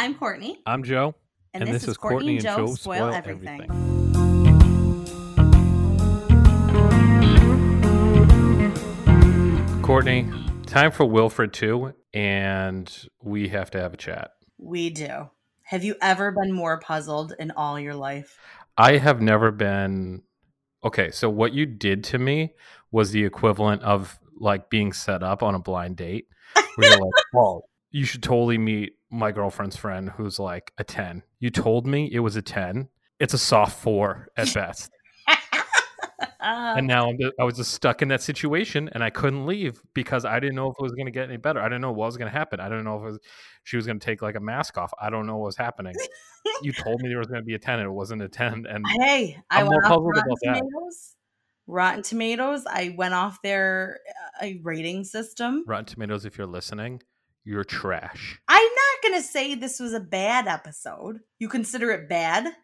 I'm Courtney. I'm Joe. And, this, is Courtney and Joe Spoil Everything. Courtney, time for Wilfred 2, and we have to have a chat. We do. Have you ever been more puzzled in all your life? I have never been. Okay, so what you did to me was the equivalent of like being set up on a blind date. Where you're like, well, oh, you should totally meet my girlfriend's friend who's like a 10. You told me it was a 10. It's a soft four at best. and now I was just stuck in that situation and I couldn't leave because I didn't know if it was going to get any better. I didn't know what was going to happen. I didn't know if was, she was going to take like a mask off. I don't know what was happening. you told me there was going to be a 10 and it wasn't a 10. And hey, I'm went off Rotten Tomatoes. Rotten Tomatoes. I went off their uh, rating system. Rotten Tomatoes, if you're listening, you're trash. I'm not going to say this was a bad episode. You consider it bad?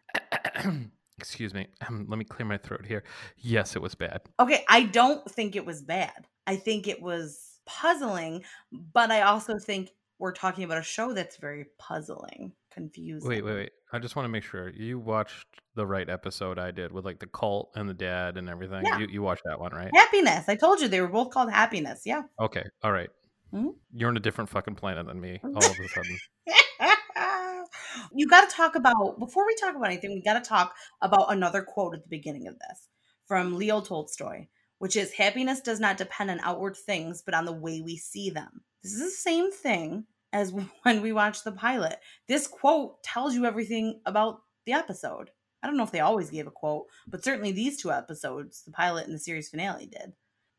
Excuse me. Um, let me clear my throat here. Yes, it was bad. Okay, I don't think it was bad. I think it was puzzling, but I also think we're talking about a show that's very puzzling, confusing. Wait, wait, wait. I just want to make sure you watched the right episode I did with like the cult and the dad and everything. Yeah. You, you watched that one, right? Happiness. I told you they were both called Happiness. Yeah. Okay. All right. Hmm? You're on a different fucking planet than me all of a sudden. you got to talk about, before we talk about anything, we got to talk about another quote at the beginning of this from Leo Tolstoy, which is happiness does not depend on outward things, but on the way we see them. This is the same thing as when we watch the pilot. This quote tells you everything about the episode. I don't know if they always gave a quote, but certainly these two episodes, the pilot and the series finale, did.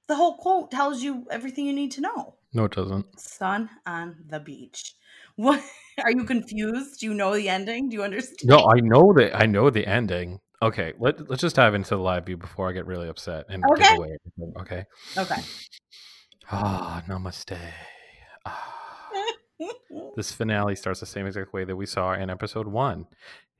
The whole quote tells you everything you need to know. No, it doesn't. Sun on the beach. What are you confused? Do you know the ending? Do you understand? No, I know that I know the ending. Okay, let, let's just dive into the live view before I get really upset and okay. give away everything. Okay. Okay. Ah, oh, namaste. Ah. this finale starts the same exact way that we saw in episode one.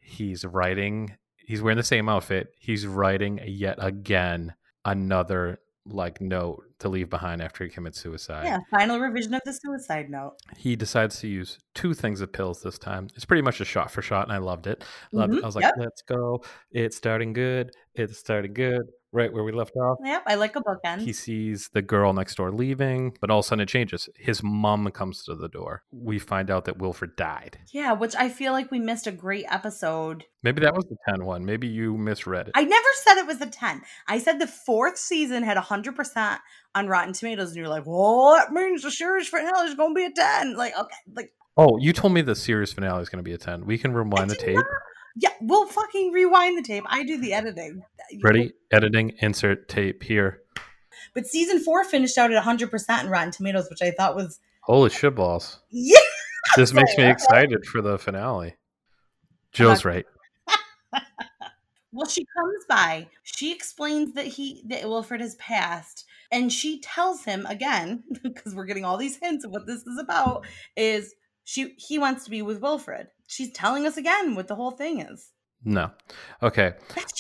He's writing, he's wearing the same outfit. He's writing yet again another like note to leave behind after he commits suicide. Yeah, final revision of the suicide note. He decides to use two things of pills this time. It's pretty much a shot for shot, and I loved it. Loved mm-hmm. it. I was like, yep. let's go. It's starting good. It's starting good right where we left off. Yep, I like a bookend. He sees the girl next door leaving, but all of a sudden it changes. His mom comes to the door. We find out that Wilfred died. Yeah, which I feel like we missed a great episode. Maybe that was the 10 one. Maybe you misread it. I never said it was a 10. I said the fourth season had 100% on Rotten Tomatoes, and you're like, well, that means the series finale is going to be a 10. Like, okay. like. Oh, you told me the series finale is going to be a 10. We can rewind the tape. Not. Yeah, we'll fucking rewind the tape. I do the editing. Ready? Editing, insert tape here. But season four finished out at 100% in Rotten Tomatoes, which I thought was. Holy shit balls. Yeah. This makes me excited for the finale. Joe's right. well, she comes by. She explains that he that Wilfred has passed, and she tells him again because we're getting all these hints of what this is about. Is she he wants to be with Wilfred. She's telling us again what the whole thing is. No. Okay.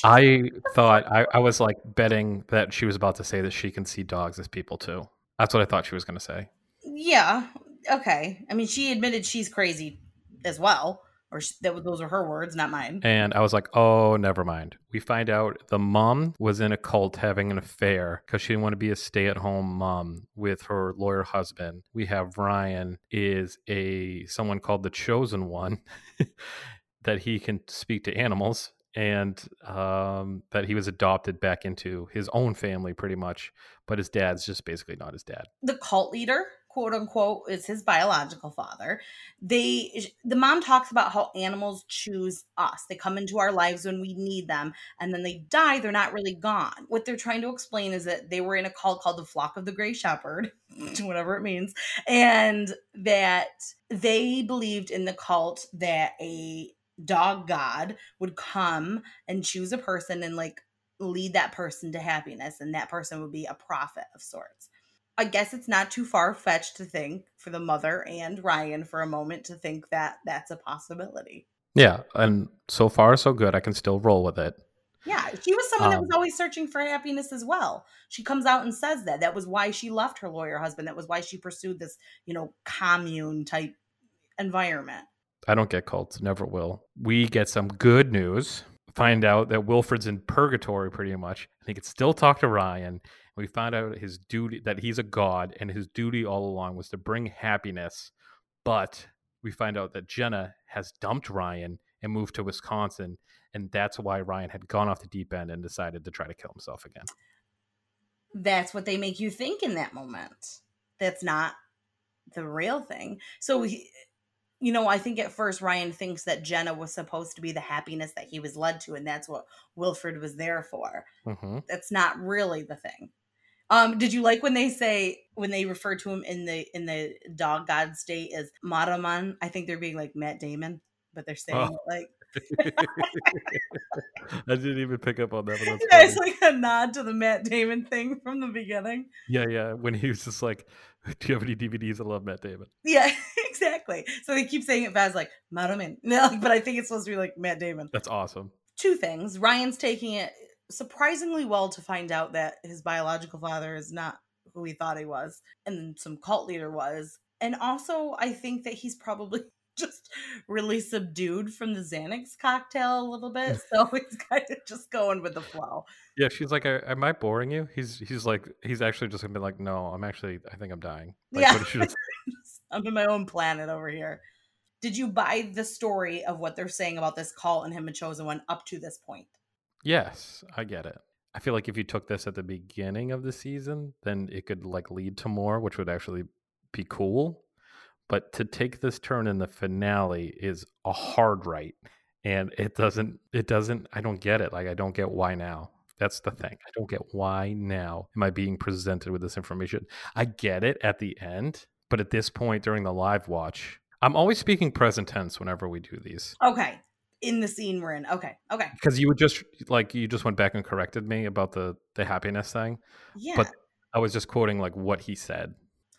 I thought I, I was like betting that she was about to say that she can see dogs as people too. That's what I thought she was gonna say. Yeah. Okay. I mean she admitted she's crazy as well or that those are her words, not mine. And I was like, oh, never mind. We find out the mom was in a cult having an affair because she didn't want to be a stay-at-home mom with her lawyer husband. We have Ryan is a someone called the chosen one that he can speak to animals and um, that he was adopted back into his own family pretty much but his dad's just basically not his dad the cult leader quote unquote is his biological father they the mom talks about how animals choose us. They come into our lives when we need them and then they die they're not really gone. What they're trying to explain is that they were in a cult called the flock of the gray shepherd whatever it means and that they believed in the cult that a dog god would come and choose a person and like lead that person to happiness and that person would be a prophet of sorts I guess it's not too far fetched to think for the mother and Ryan for a moment to think that that's a possibility. Yeah, and so far so good. I can still roll with it. Yeah, she was someone um, that was always searching for happiness as well. She comes out and says that. That was why she left her lawyer husband. That was why she pursued this, you know, commune type environment. I don't get cults, never will. We get some good news. Find out that Wilfred's in purgatory pretty much, and he can still talk to Ryan. We find out his duty that he's a god, and his duty all along was to bring happiness. But we find out that Jenna has dumped Ryan and moved to Wisconsin, and that's why Ryan had gone off the deep end and decided to try to kill himself again. That's what they make you think in that moment. That's not the real thing. So he, you know, I think at first Ryan thinks that Jenna was supposed to be the happiness that he was led to, and that's what Wilfred was there for. Mm-hmm. That's not really the thing. Um, did you like when they say when they refer to him in the in the dog god state as Mataman? I think they're being like Matt Damon, but they're saying Oh. it like I didn't even pick up on that. But yeah, it's like a nod to the Matt Damon thing from the beginning. yeah, yeah. When he was just like, "Do you have any DVDs? I love Matt Damon." Yeah, exactly. So they keep saying it fast, like Mataman. No, but I think it's supposed to be like Matt Damon. That's awesome. two things. Ryan's taking it surprisingly well to find out that his biological father is not who he thought he was, and some cult leader was. And also, I think that he's probably just really subdued from the Xanax cocktail a little bit. So he's kind of just going with the flow. Yeah, she's like, "I- "Am I boring you?" He's he's like, he's actually just gonna be like, "No, I'm actually, I think I'm dying." Like, Yeah. should've- I'm in my own planet over here. Did you buy the story of what they're saying about this cult and him and Chosen One up to this point? Yes, I get it. I feel like if you took this at the beginning of the season, then it could like lead to more, which would actually be cool. But to take this turn in the finale is a hard right, and it doesn't. It doesn't. I don't get it. Like I don't get why now. That's the thing. I don't get why now am I being presented with this information. I get it at the end, but at this point during the live watch, I'm always speaking present tense whenever we do these Okay. In the scene we're in. Okay. Okay. because you would just like you just went back and corrected me about the the happiness thing. Yeah. But I was just quoting like what he said.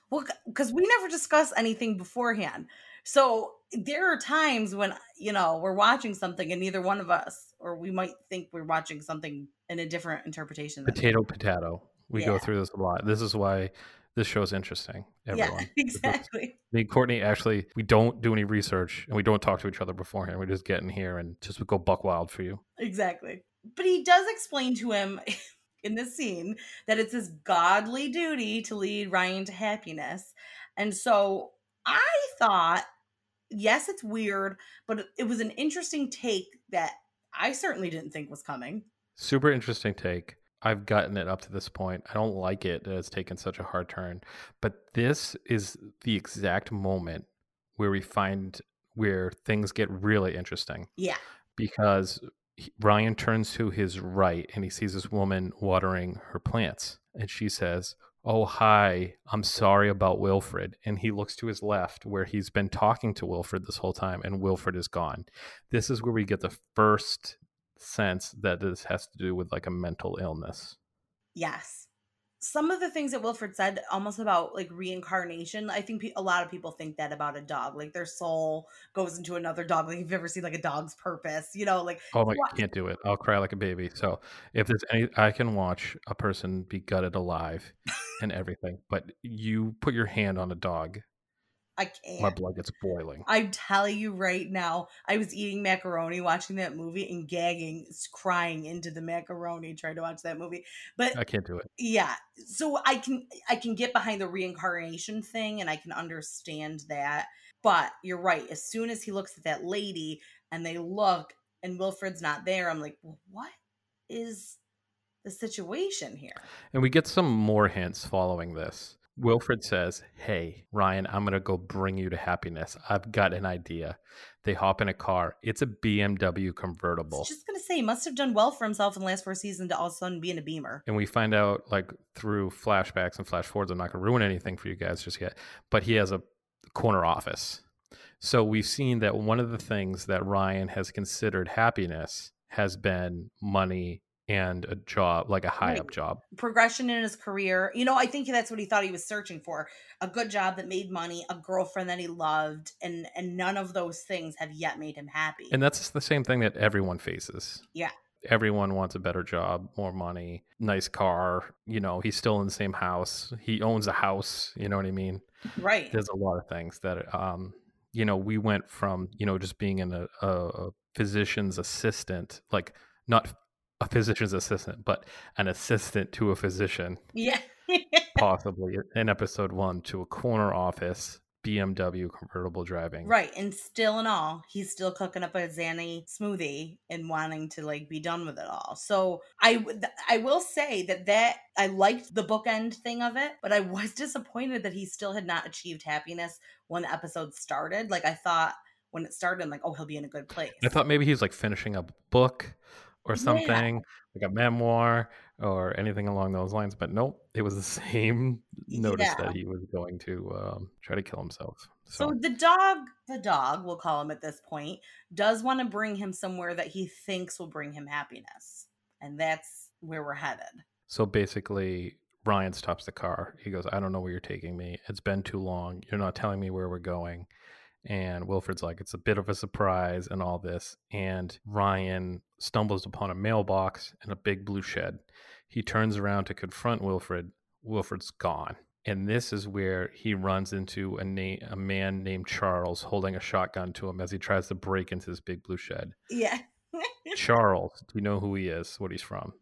Well, because we never discuss anything beforehand. So there are times when, you know, we're watching something and neither one of us, or we might think we're watching something in a different interpretation. Potato, potato. We go through this a lot. This is why this show's interesting. Everyone. Yeah, exactly. Me and Courtney actually, we don't do any research and we don't talk to each other beforehand. We just get in here and just go buck wild for you. Exactly. But he does explain to him in this scene that it's his godly duty to lead Ryan to happiness. And so I thought, yes, it's weird, but it was an interesting take that I certainly didn't think was coming. Super interesting take. I've gotten it up to this point. I don't like it that it's taken such a hard turn, but this is the exact moment where we find where things get really interesting Yeah. because Ryan turns to his right and he sees this woman watering her plants and she says, "Oh hi, I'm sorry about Wilfred." And he looks to his left where he's been talking to Wilfred this whole time and Wilfred is gone. This is where we get the first sense that this has to do with like a mental illness. Yes. Some of the things that Wilfred said, almost about like reincarnation, I think pe- a lot of people think that about a dog. Like their soul goes into another dog. Like you've ever seen like a dog's purpose, you know, like Oh my? I can't do it. I'll cry like a baby. So if there's any, I can watch a person be gutted alive and everything, but you put your hand on a dog, I can't. my blood gets boiling. I'm telling you right now, I was eating macaroni watching that movie and gagging, crying into the macaroni trying to watch that movie. But I can't do it. yeah, so I can I can get behind the reincarnation thing and I can understand that. But you're right. As soon as he looks at that lady and they look and Wilfred's not there, I'm like, well, what is the situation here? And we get some more hints following this. Wilfred says, Hey, Ryan, I'm going to go bring you to happiness. I've got an idea. They hop in a car. It's a BMW I convertible. was just gonna say, he must have done well for himself in the last four seasons to all of a sudden be in a beamer. And we find out, like, through flashbacks and flash forwards, I'm not going to ruin anything for you guys just yet, but he has a corner office. So we've seen that one of the things that Ryan has considered happiness has been money and a job, like a high up job. progression in his career. You know, I think that's what he thought he was searching for. A good job that made money, a girlfriend that he loved, and and none of those things have yet made him happy. And that's the same thing that everyone faces. Yeah. Everyone wants a better job, more money, nice car. You know, he's still in the same house. He owns a house. You know what I mean? right. There's a lot of things that um, you know, we went from, you know, just being in a, a physician's assistant, like not a physician's assistant, but an assistant to a physician. Yeah. possibly in episode one to a corner office BMW convertible driving. Right. And still and all, he's still cooking up a Zanny smoothie and wanting to like be done with it all. So I I will say that that I liked the bookend thing of it, but I was disappointed that he still had not achieved happiness when the episode started. Like I thought when it started, I'm like, oh, he'll be in a good place. I thought maybe he's like finishing a book or something, yeah. like a memoir or anything along those lines. But nope, it was the same notice yeah. that he was going to um, try to kill himself. So. so. the dog, the dog, we'll call him at this point, does want to bring him somewhere that he thinks will bring him happiness, and that's where we're headed. So basically, Ryan stops the car. He goes, "I don't know where you're taking me. It's been too long. You're not telling me where we're going." And Wilfred's like, it's a bit of a surprise and all this. And Ryan stumbles upon a mailbox and a big blue shed. He turns around to confront Wilfred. Wilfred's gone. And this is where he runs into a, na- a man named Charles holding a shotgun to him as he tries to break into this big blue shed. Yeah. Charles, do you know who he is? What he's from?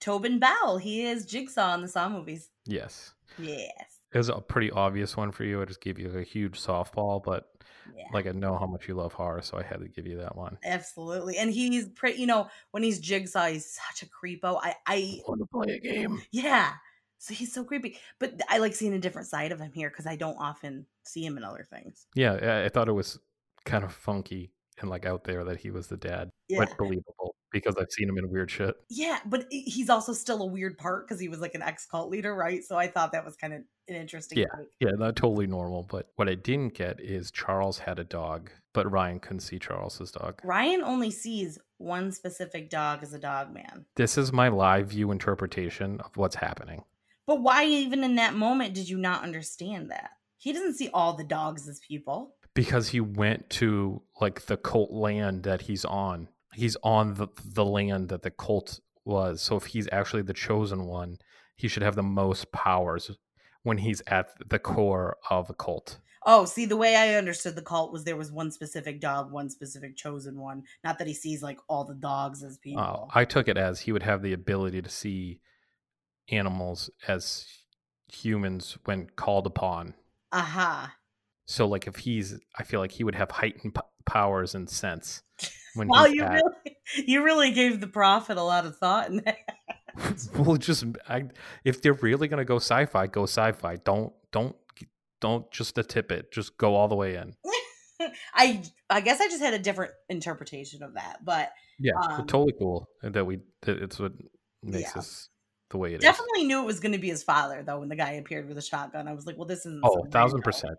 Tobin Bell. He is Jigsaw in the Saw movies. Yes. Yes. It was a pretty obvious one for you. I just gave you a huge softball, but yeah. like I know how much you love horror, so I had to give you that one. Absolutely, and he's pretty. You know, when he's Jigsaw, he's such a creepo. I I want to play a game. Yeah, so he's so creepy. But I like seeing a different side of him here because I don't often see him in other things. Yeah, I thought it was kind of funky and like out there that he was the dad, yeah. but believable because I've seen him in weird shit. Yeah, but he's also still a weird part because he was like an ex cult leader, right? So I thought that was kind of an interesting. Yeah, yeah, not totally normal. But what I didn't get is Charles had a dog, but Ryan couldn't see Charles's dog. Ryan only sees one specific dog as a dog man. This is my live view interpretation of what's happening. But why, even in that moment, did you not understand that? He doesn't see all the dogs as people because he went to like the cult land that he's on. He's on the the land that the cult was. So if he's actually the chosen one, he should have the most powers when he's at the core of a cult. Oh, see, the way I understood the cult was there was one specific dog, one specific chosen one. Not that he sees like all the dogs as oh, people. Oh, I took it as he would have the ability to see animals as humans when called upon. Aha. Uh-huh. So like if he's, I feel like he would have heightened p- powers and sense. When wow, you at, really, you really gave the prophet a lot of thought in that. well, just I, if they're really gonna go sci-fi, go sci-fi. Don't don't don't just a tip it. Just go all the way in. I I guess I just had a different interpretation of that, but yeah, um, totally cool that we that it's what makes yeah. us the way it Definitely is. knew it was going to be his father though when the guy appeared with a shotgun. I was like, well, this is oh, thousand percent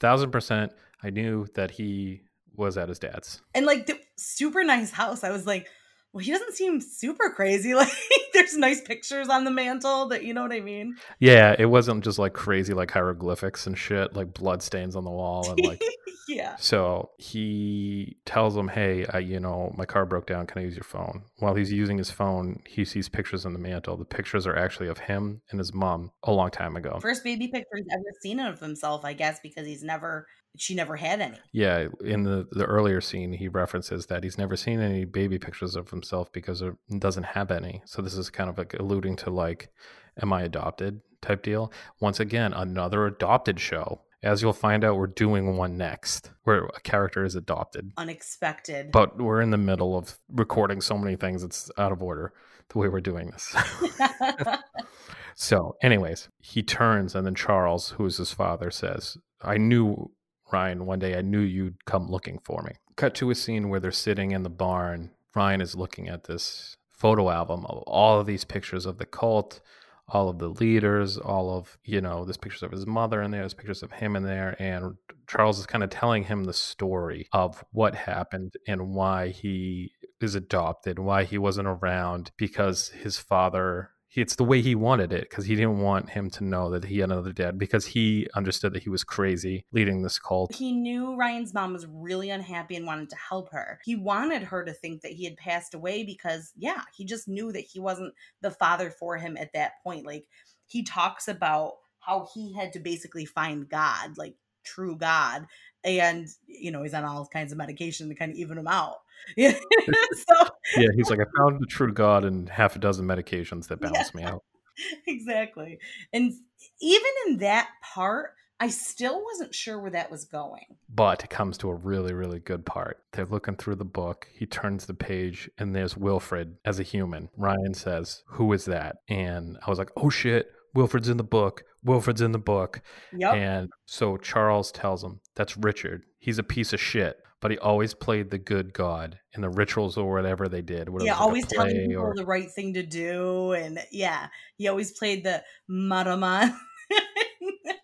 thousand percent, I knew that he was at his dad's. And like the super nice house. I was like, well, he doesn't seem super crazy. Like there's nice pictures on the mantle that you know what I mean. Yeah, it wasn't just like crazy like hieroglyphics and shit, like blood stains on the wall and like yeah. So he tells him, "Hey, I, you know, my car broke down. Can I use your phone?" While he's using his phone, he sees pictures on the mantle. The pictures are actually of him and his mom a long time ago. First baby picture he's ever seen of himself, I guess, because he's never she never had any. Yeah, in the the earlier scene, he references that he's never seen any baby pictures of himself because it doesn't have any. So this is kind of like alluding to like, am I adopted type deal? Once again, another adopted show. As you'll find out, we're doing one next where a character is adopted. Unexpected. But we're in the middle of recording so many things, it's out of order the way we're doing this. so, anyways, he turns and then Charles, who is his father, says, I knew Ryan, one day I knew you'd come looking for me. Cut to a scene where they're sitting in the barn. Ryan is looking at this photo album of all of these pictures of the cult, all of the leaders, all of, you know, there's pictures of his mother in there, there's pictures of him in there. And Charles is kind of telling him the story of what happened and why he is adopted, why he wasn't around because his father it's the way he wanted it because he didn't want him to know that he had another dad because he understood that he was crazy leading this cult. He knew Ryan's mom was really unhappy and wanted to help her. He wanted her to think that he had passed away because, yeah, he just knew that he wasn't the father for him at that point. Like, he talks about how he had to basically find God. Like, true God. And, you know, he's on all kinds of medication to kind of even him out. Yeah. so, Yeah, he's like, I found the true God and half a dozen medications that balance me out. exactly. And even in that part, I still wasn't sure where that was going. But it comes to a really, really good part. They're looking through the book. He turns the page, and there's Wilfred as a human. Ryan says, Who is that? And I was like, Oh shit, Wilfred's in the book. Wilfred's in the book. Yep. And so Charles tells him, That's Richard. He's a piece of shit. But he always played the good God in the rituals or whatever they did. it yeah, always telling people or- the right thing to do. And yeah, he always played the Maraman.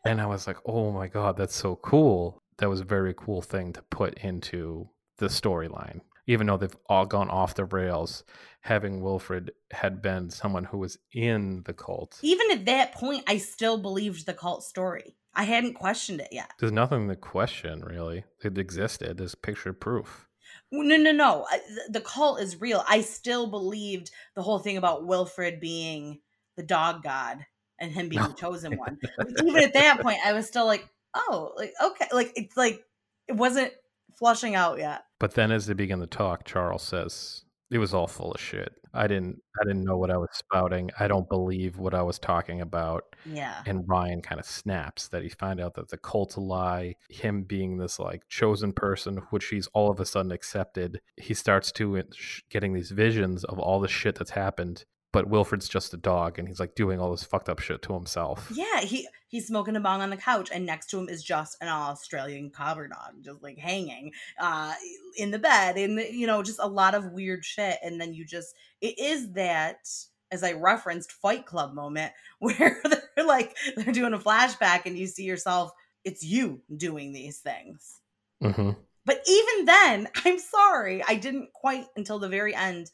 And I was like, oh my God, that's so cool. That was a very cool thing to put into the storyline. Even though they've all gone off the rails, having Wilfred had been someone who was in the cult. Even at that point, I still believed the cult story. I hadn't questioned it yet. There's nothing to question, really. It existed. There's picture proof. No, no, no. The cult is real. I still believed the whole thing about Wilfred being the dog god and him being the chosen one. Even at that point, I was still like, oh, like okay, like it's like it wasn't flushing out yet. But then as they begin to talk, Charles says, it was all full of shit. I didn't I didn't know what I was spouting. I don't believe what I was talking about. Yeah. and Ryan kind of snaps that he find out that the cult's a lie. Him being this like chosen person, which he's all of a sudden accepted, he starts to getting these visions of all the shit that's happened. But Wilfred's just a dog, and he's like doing all this fucked up shit to himself. Yeah, he he's smoking a bong on the couch, and next to him is just an Australian cover dog, just like hanging uh, in the bed, and you know, just a lot of weird shit. And then you just it is that as I referenced Fight Club moment where they're like they're doing a flashback, and you see yourself, it's you doing these things. hmm But even then, I'm sorry, I didn't quite until the very end.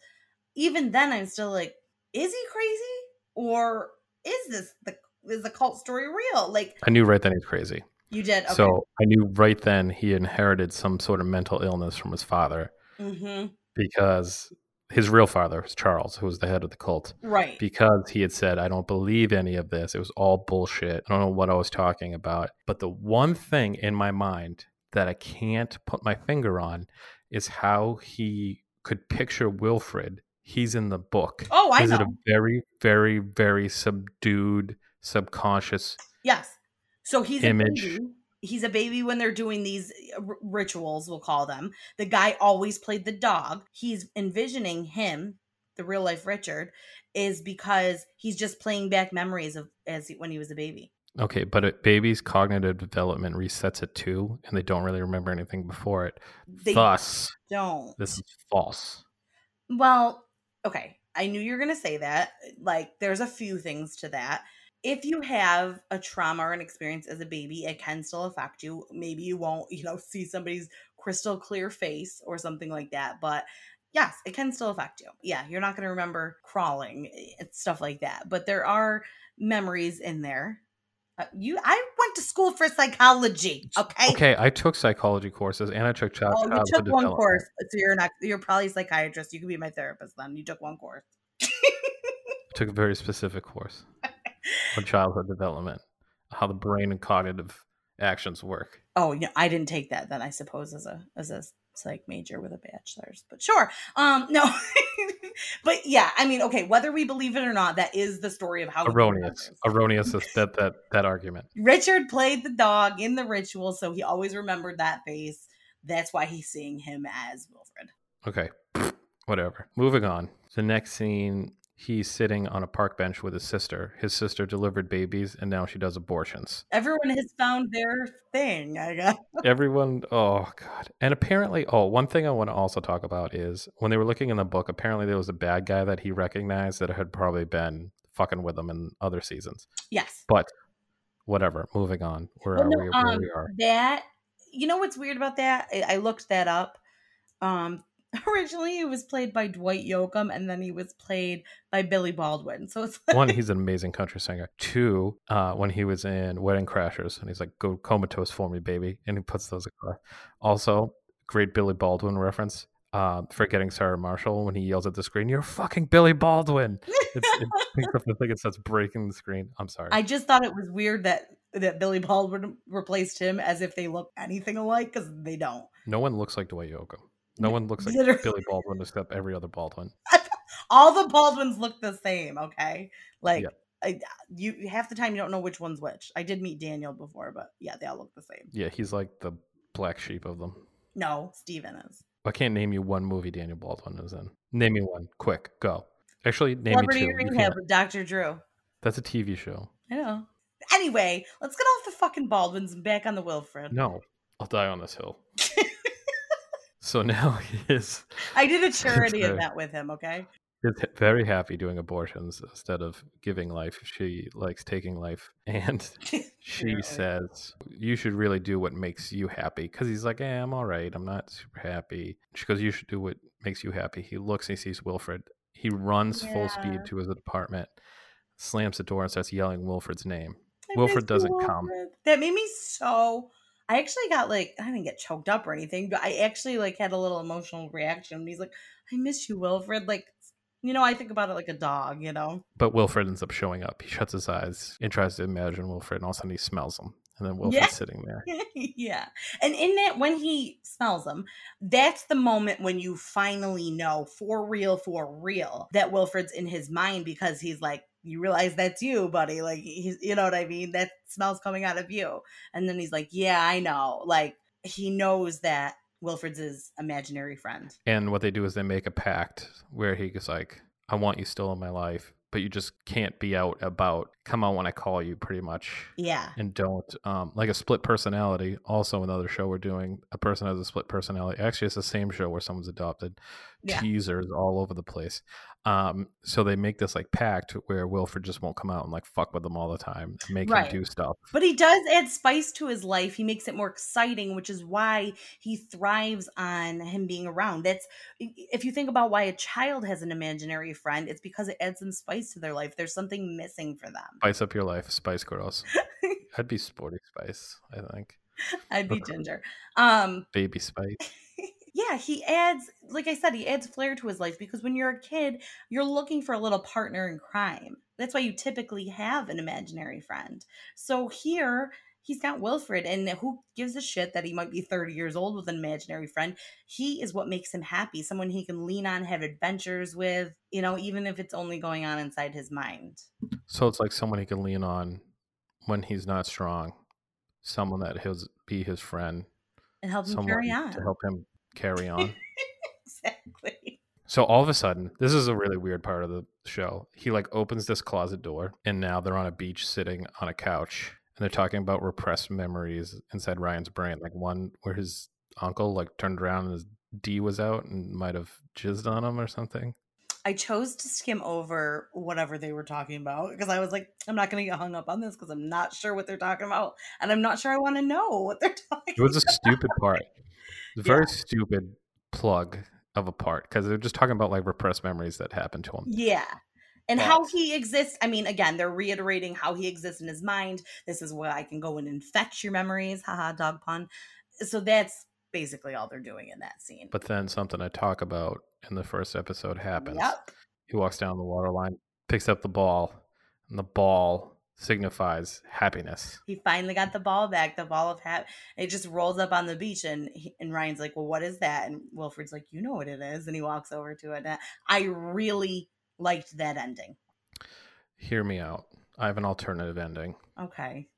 Even then, I'm still like, is he crazy or is this the is the cult story real? Like I knew right then he's crazy. you did. Okay. So I knew right then he inherited some sort of mental illness from his father hmm because his real father was Charles, who was the head of the cult. right. because he had said, I don't believe any of this. It was all bullshit. I don't know what I was talking about. But the one thing in my mind that I can't put my finger on is how he could picture Wilfred. He's in the book. oh, I is know. it a very, very, very subdued, subconscious? yes. So he's image? a baby. He's a baby when they're doing these uh, r- rituals, we'll call them. The guy always played the dog. He's envisioning him, the real life Richard, is because he's just playing back memories of as he, when he was a baby. Okay, but a baby's cognitive development resets at two, and they don't really remember anything before it. They Thus, don't. this is false. Well, okay. I knew you were going to say that. Like, there's a few things to that. If you have a trauma or an experience as a baby, it can still affect you. Maybe you won't, you know, see somebody's crystal clear face or something like that. But yes, it can still affect you. Yeah, you're not going to remember crawling and stuff like that. But there are memories in there. Uh, you, I went to school for psychology. Okay. Okay, I took psychology courses and I took child Oh, you took one course, so you're not. You're probably a psychiatrist. You could be my therapist then. You took one course. I took a very specific course on childhood development, how the brain and cognitive actions work. Oh, yeah, I didn't take that then. I suppose as a as a psych major with a bachelor's, but sure. Um, no, but yeah, I mean, okay, whether we believe it or not, that is the story of how Erroneous, erroneous is that that that argument. Richard played the dog in the ritual, so he always remembered that face. That's why he's seeing him as Wilfred. Okay, whatever. Moving on. The next scene, he's sitting on a park bench with his sister. His sister delivered babies, and now she does abortions. Everyone has found their thing. I guess. Everyone, oh god. And apparently, oh, one thing I want to also talk about is when they were looking in the book, apparently there was a bad guy that he recognized that had probably been fucking with him in other seasons. Yes. But whatever, moving on. Where Well, are no, we? Where um, we are. That you know what's weird about that? I, I looked that up. Um, originally he was played by Dwight Yoakam, and then he was played by Billy Baldwin. So it's like, One, he's an amazing country singer. Two, uh, when he was in Wedding Crashers, and he's like, "Go comatose for me, baby," and he puts those across. Also, great Billy Baldwin reference. Uh, forgetting Sarah Marshall when he yells at the screen, "You're fucking Billy Baldwin!" It's, it picks up the thing. It starts breaking the screen. I'm sorry. I just thought it was weird that that Billy Baldwin replaced him as if they look anything alike because they don't. No one looks like Dwight Yoakam. No one looks like Literally. Billy Baldwin except every other Baldwin. All the Baldwins look the same. Okay, like. I, uh, you half the time you don't know which one's which. I did meet Daniel before, but yeah, they all look the same. Yeah, he's like the black sheep of them. No, Steven is. I can't name you one movie Daniel Baldwin is in. Name me one. Quick, go. Actually, name Celebrity me two. Rehab with Dr. Drew. That's a TV show. I know. Anyway, let's get off the fucking Baldwins and back on the Wilfred. No, I'll die on this hill. So now he is I did a charity event with him, okay? is very happy doing abortions instead of giving life. She likes taking life, and she says you should really do what makes you happy. Because he's like, "Eh, I'm all right. I'm not super happy." She goes, "You should do what makes you happy." He looks and he sees Wilfred. He runs full speed to his apartment, slams the door, and starts yelling Wilfred's name. I Wilfred doesn't come. That made me so. I actually got like I didn't get choked up or anything, but I actually like had a little emotional reaction. when He's like, "I miss you, Wilfred." Like, you know, I think about it like a dog. You know, But Wilfred ends up showing up. He shuts his eyes and tries to imagine Wilfred, and all of a sudden he smells him. And then Wilfred's Yeah. sitting there. yeah. And in that, when he smells them, that's the moment when you finally know for real, for real, that Wilfred's in his mind because he's like, you realize that's you, buddy. Like, he's, you know what I mean? That smells coming out of you. And then he's like, yeah, I know. Like, he knows that Wilfred's his imaginary friend. And what they do is they make a pact where he goes like, "I want you still in my life, but you just can't be out about. Come out when I call you, pretty much, Yeah. and don't um like a split personality. Also, another show we're doing, a person has a split personality. Actually, it's the same show where someone's adopted. Yeah. Teasers all over the place. Um, so they make this like pact where Wilfred just won't come out and like fuck with them all the time, make Right. him do stuff. But he does add spice to his life. He makes it more exciting, which is why he thrives on him being around. That's if you think about why a child has an imaginary friend, it's because it adds some spice to their life. There's something missing for them. Spice up your life, Spice Girls. I'd be Sporty Spice, I think. I'd be Ginger. Um, Baby Spice. yeah, he adds, like I said, he adds flair to his life because when you're a kid, you're looking for a little partner in crime. That's why you typically have an imaginary friend. So here, he's got Wilfred, and who gives a shit that he might be 30 years old with an imaginary friend? He is what makes him happy, someone he can lean on, have adventures with, you know, even if it's only going on inside his mind. So it's like someone he can lean on when he's not strong. Someone that he'll be his friend. And help him carry on. to help him carry on. exactly. so all of a sudden, this is a really weird part of the show. He like opens this closet door, and now they're on a beach sitting on a couch, and they're talking about repressed memories inside Ryan's brain. Like one where his uncle like turned around and his D was out and might have jizzed on him or something. I chose to skim over whatever they were talking about because I was like, I'm not going to get hung up on this because I'm not sure what they're talking about. And I'm not sure I want to know what they're talking It was a stupid part. Very Yeah. stupid plug of a part because they're just talking about like repressed memories that happened to him. Yeah. And how he exists. I mean, again, they're reiterating how he exists in his mind. This is where I can go and infect your memories. Haha, dog pun. So that's basically all they're doing in that scene. But then something I talk about in the first episode happens. Yep. He walks down the water line, picks up the ball, and the ball signifies happiness. He finally got the ball back, the ball of hat. It just rolls up on the beach, and he, and Ryan's like, "Well, what is that?" And Wilfred's like, "You know what it is," and he walks over to it. And I really liked that ending. Hear me out. I have an alternative ending. Okay,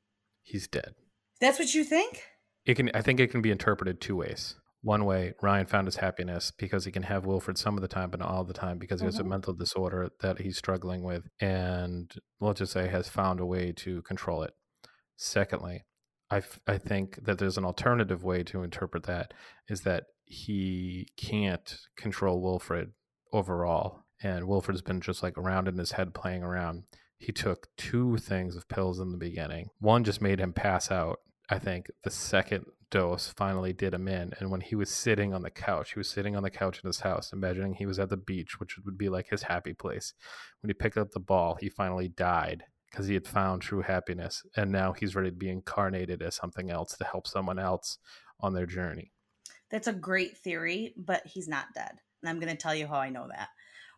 He's dead. that's what you think. It can I think it can be interpreted two ways. One way, Ryan found his happiness because he can have Wilfred some of the time, but not all the time because he has a Mhm. mental disorder that he's struggling with, and let's just say has found a way to control it. Secondly, I, f- I think that there's an alternative way to interpret that is that he can't control Wilfred overall, and Wilfred's been just like around in his head playing around. He took two things of pills in the beginning. One just made him pass out. I think the second dose finally did him in. And when he was sitting on the couch, he was sitting on the couch in his house, imagining he was at the beach, which would be like his happy place. When he picked up the ball, he finally died because he had found true happiness. And now he's ready to be incarnated as something else to help someone else on their journey. That's a great theory, but he's not dead, and I'm going to tell you how I know that.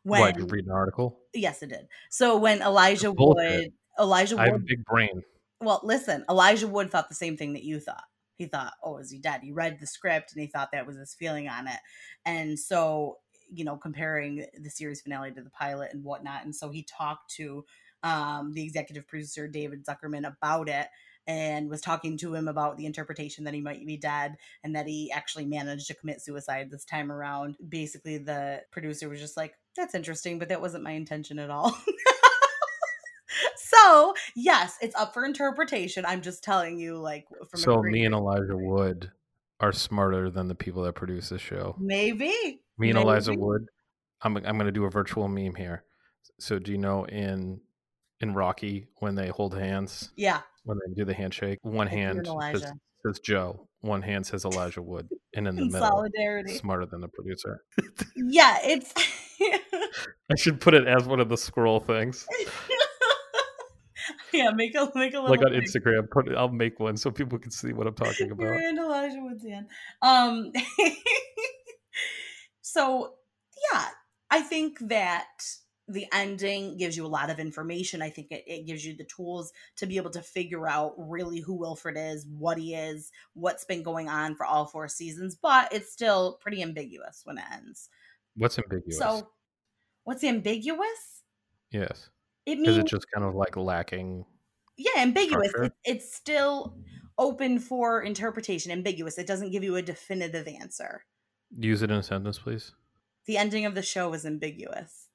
When did you read an article? yes, it did. So when Elijah Bullshit. Wood, Elijah I have a Wood big brain. Well, listen, Elijah Wood thought the same thing that you thought. He thought, "Oh, is he dead?" He read the script and he thought that was his feeling on it, and so you know, comparing the series finale to the pilot and whatnot, and so he talked to um, the executive producer David Zuckerman about it and was talking to him about the interpretation that he might be dead and that he actually managed to commit suicide this time around. Basically, the producer was just like, that's interesting, but that wasn't my intention at all. so, yes, it's up for interpretation. I'm just telling you, like, from so me and Elijah Wood are smarter than the people that produce this show. Maybe. Me and Maybe. Elijah Wood. I'm I'm going to do a virtual meme here. So, do you know in in Rocky when they hold hands? Yeah when they do the handshake. One hand says, says, Joe, one hand says Elijah Wood, and in the in middle, solidarity, smarter than the producer. yeah, it's. I should put it as one of the scroll things. yeah, make a make a like on thing. Instagram. Put it, I'll make one so people can see what I'm talking about. You're in Elijah Wood's hand. Um. so yeah, I think that the ending gives you a lot of information. I think it, it gives you the tools to be able to figure out really who Wilfred is, what he is, what's been going on for all four seasons, but it's still pretty ambiguous when it ends. What's ambiguous? So, what's ambiguous? Yes. It means is it just kind of like lacking? Yeah, ambiguous. It, it's still open for interpretation. Ambiguous. It doesn't give you a definitive answer. Use it in a sentence, please. The ending of the show was ambiguous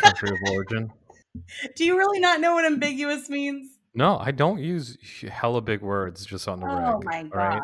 country of origin. Do you really not know what ambiguous means? No, I don't use hella big words just on the oh reg. Oh my gosh. Right?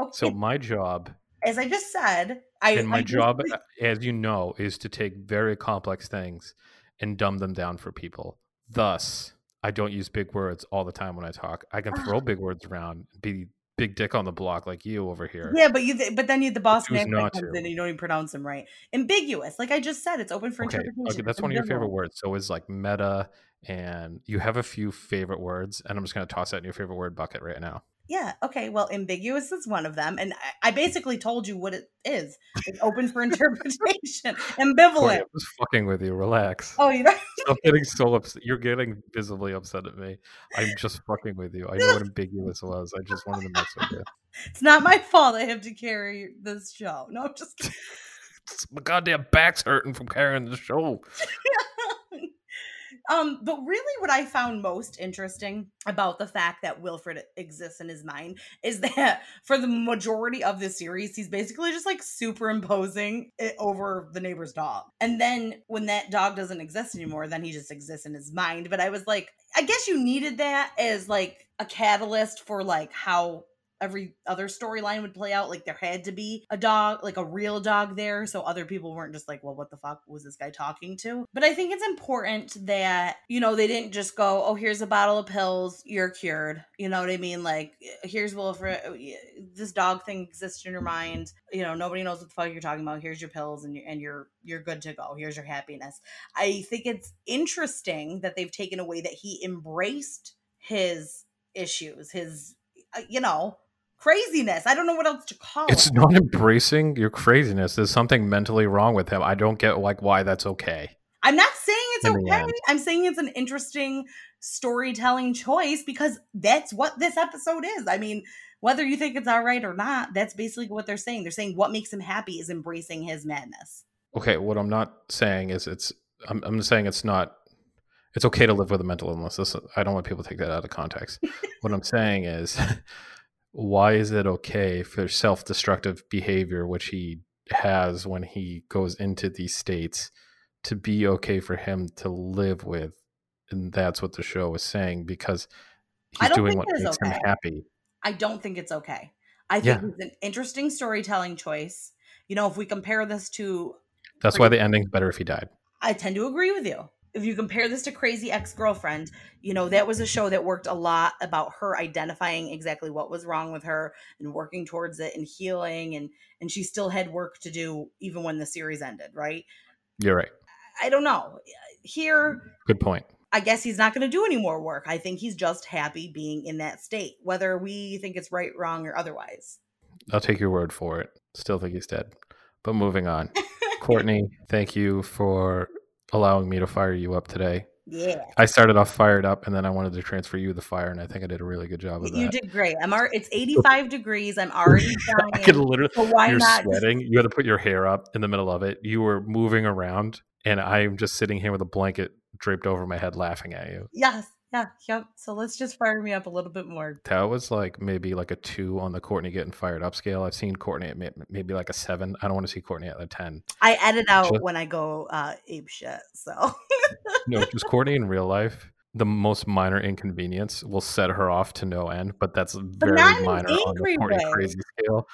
Okay. So my job, as I just said, I and my I job, just... as you know, is to take very complex things and dumb them down for people. Thus, I don't use big words all the time when I talk. I can throw ah. big words around, be big dick on the block like you over here. Yeah, but you but then you the boss man comes to. in and you don't even pronounce them right. Ambiguous, like I just said, it's open for okay. interpretation. Okay, that's one of your favorite words. So is like meta, and you have a few favorite words, and I'm just gonna toss that in your favorite word bucket right now. Yeah. Okay. Well, ambiguous is one of them, and I, I basically told you what it is. It's open for interpretation. Ambivalent. I'm just fucking with you. Relax. Oh, you know. I'm getting so upset. You're getting visibly upset at me. I'm just fucking with you. I know what ambiguous was. I just wanted to mess with you. It's not my fault. I have to carry this show. No, I'm just. kidding. my goddamn back's hurting from carrying the show. Um, but really, what I found most interesting about the fact that Wilfred exists in his mind is that for the majority of the series, he's basically just like superimposing it over the neighbor's dog. And then when that dog doesn't exist anymore, then he just exists in his mind. But I was like, I guess you needed that as like a catalyst for like how every other storyline would play out. Like there had to be a dog, like a real dog there, so other people weren't just like, well, what the fuck was this guy talking to? But I think it's important that, you know, they didn't just go, oh, here's a bottle of pills, you're cured. You know what I mean? Like, here's Wilfred, uh, this dog thing exists in your mind. You know, nobody knows what the fuck you're talking about. Here's your pills and you're, and you're, you're good to go. Here's your happiness. I think it's interesting that they've taken away that he embraced his issues, his, uh, you know, craziness. I don't know what else to call it's it. It's not embracing your craziness. There's something mentally wrong with him. I don't get like why that's okay. I'm not saying it's In okay. I'm saying it's an interesting storytelling choice because that's what this episode is. I mean, whether you think it's all right or not, that's basically what they're saying. They're saying what makes him happy is embracing his madness. Okay, what I'm not saying is it's I'm, I'm saying it's not it's okay to live with a mental illness. This, I don't want people to take that out of context. what I'm saying is why is it okay for self-destructive behavior which he has when he goes into these states to be okay for him to live with? And that's what the show is saying because he's doing what makes okay. him happy. I don't think it's okay. I think yeah. it's an interesting storytelling choice. You know if we compare this to that's why the ending's better if he died. I tend to agree with you if you compare this to Crazy Ex Girlfriend, you know, that was a show that worked a lot about her identifying exactly what was wrong with her and working towards it and healing. And, and she still had work to do even when the series ended, right? You're right. I don't know. Here, good point. I guess he's not going to do any more work. I think he's just happy being in that state, whether we think it's right, wrong, or otherwise. I'll take your word for it. Still think he's dead. But moving on. Courtney, thank you for allowing me to fire you up today. Yeah. I started off fired up, and then I wanted to transfer you the fire, and I think I did a really good job of that. You did great. I'm ar- it's 85 degrees. I'm already I could literally. So why you're not? sweating. You had to put your hair up in the middle of it. You were moving around, and I'm just sitting here with a blanket draped over my head, laughing at you. Yes. Yeah. Yep. So let's just fire me up a little bit more. That was like maybe like a two on the Courtney getting fired up scale. I've seen Courtney at maybe like a seven. I don't want to see Courtney at a ten. I edit out Just- when I go uh, ape shit. So No, just Courtney in real life. The most minor inconvenience will set her off to no end, but that's very an minor on the Courtney way. crazy scale.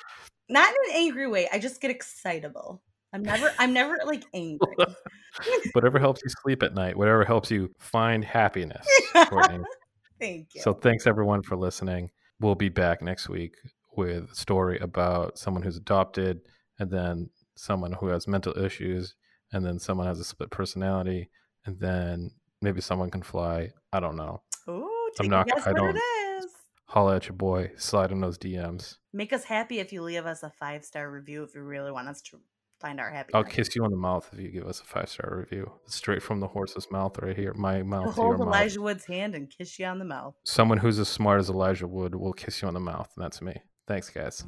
not in an angry way. I just get excitable. I'm never. I'm never like angry. Whatever helps you sleep at night, whatever helps you find happiness. Thank you. So thanks everyone for listening. We'll be back next week with a story about someone who's adopted and then someone who has mental issues and then someone has a split personality and then maybe someone can fly. I don't know. Ooh, I'm take not- guess I what don't- it is. Holla at your boy. Slide in those DMs. Make us happy if you leave us a five star review. If you really want us to find our happiness. I'll kiss you on the mouth if you give us a five star review. Straight from the horse's mouth right here. My mouth hold mouth. Elijah Wood's hand and kiss you on the mouth. Someone who's as smart as Elijah Wood will kiss you on the mouth, and that's me. Thanks, guys.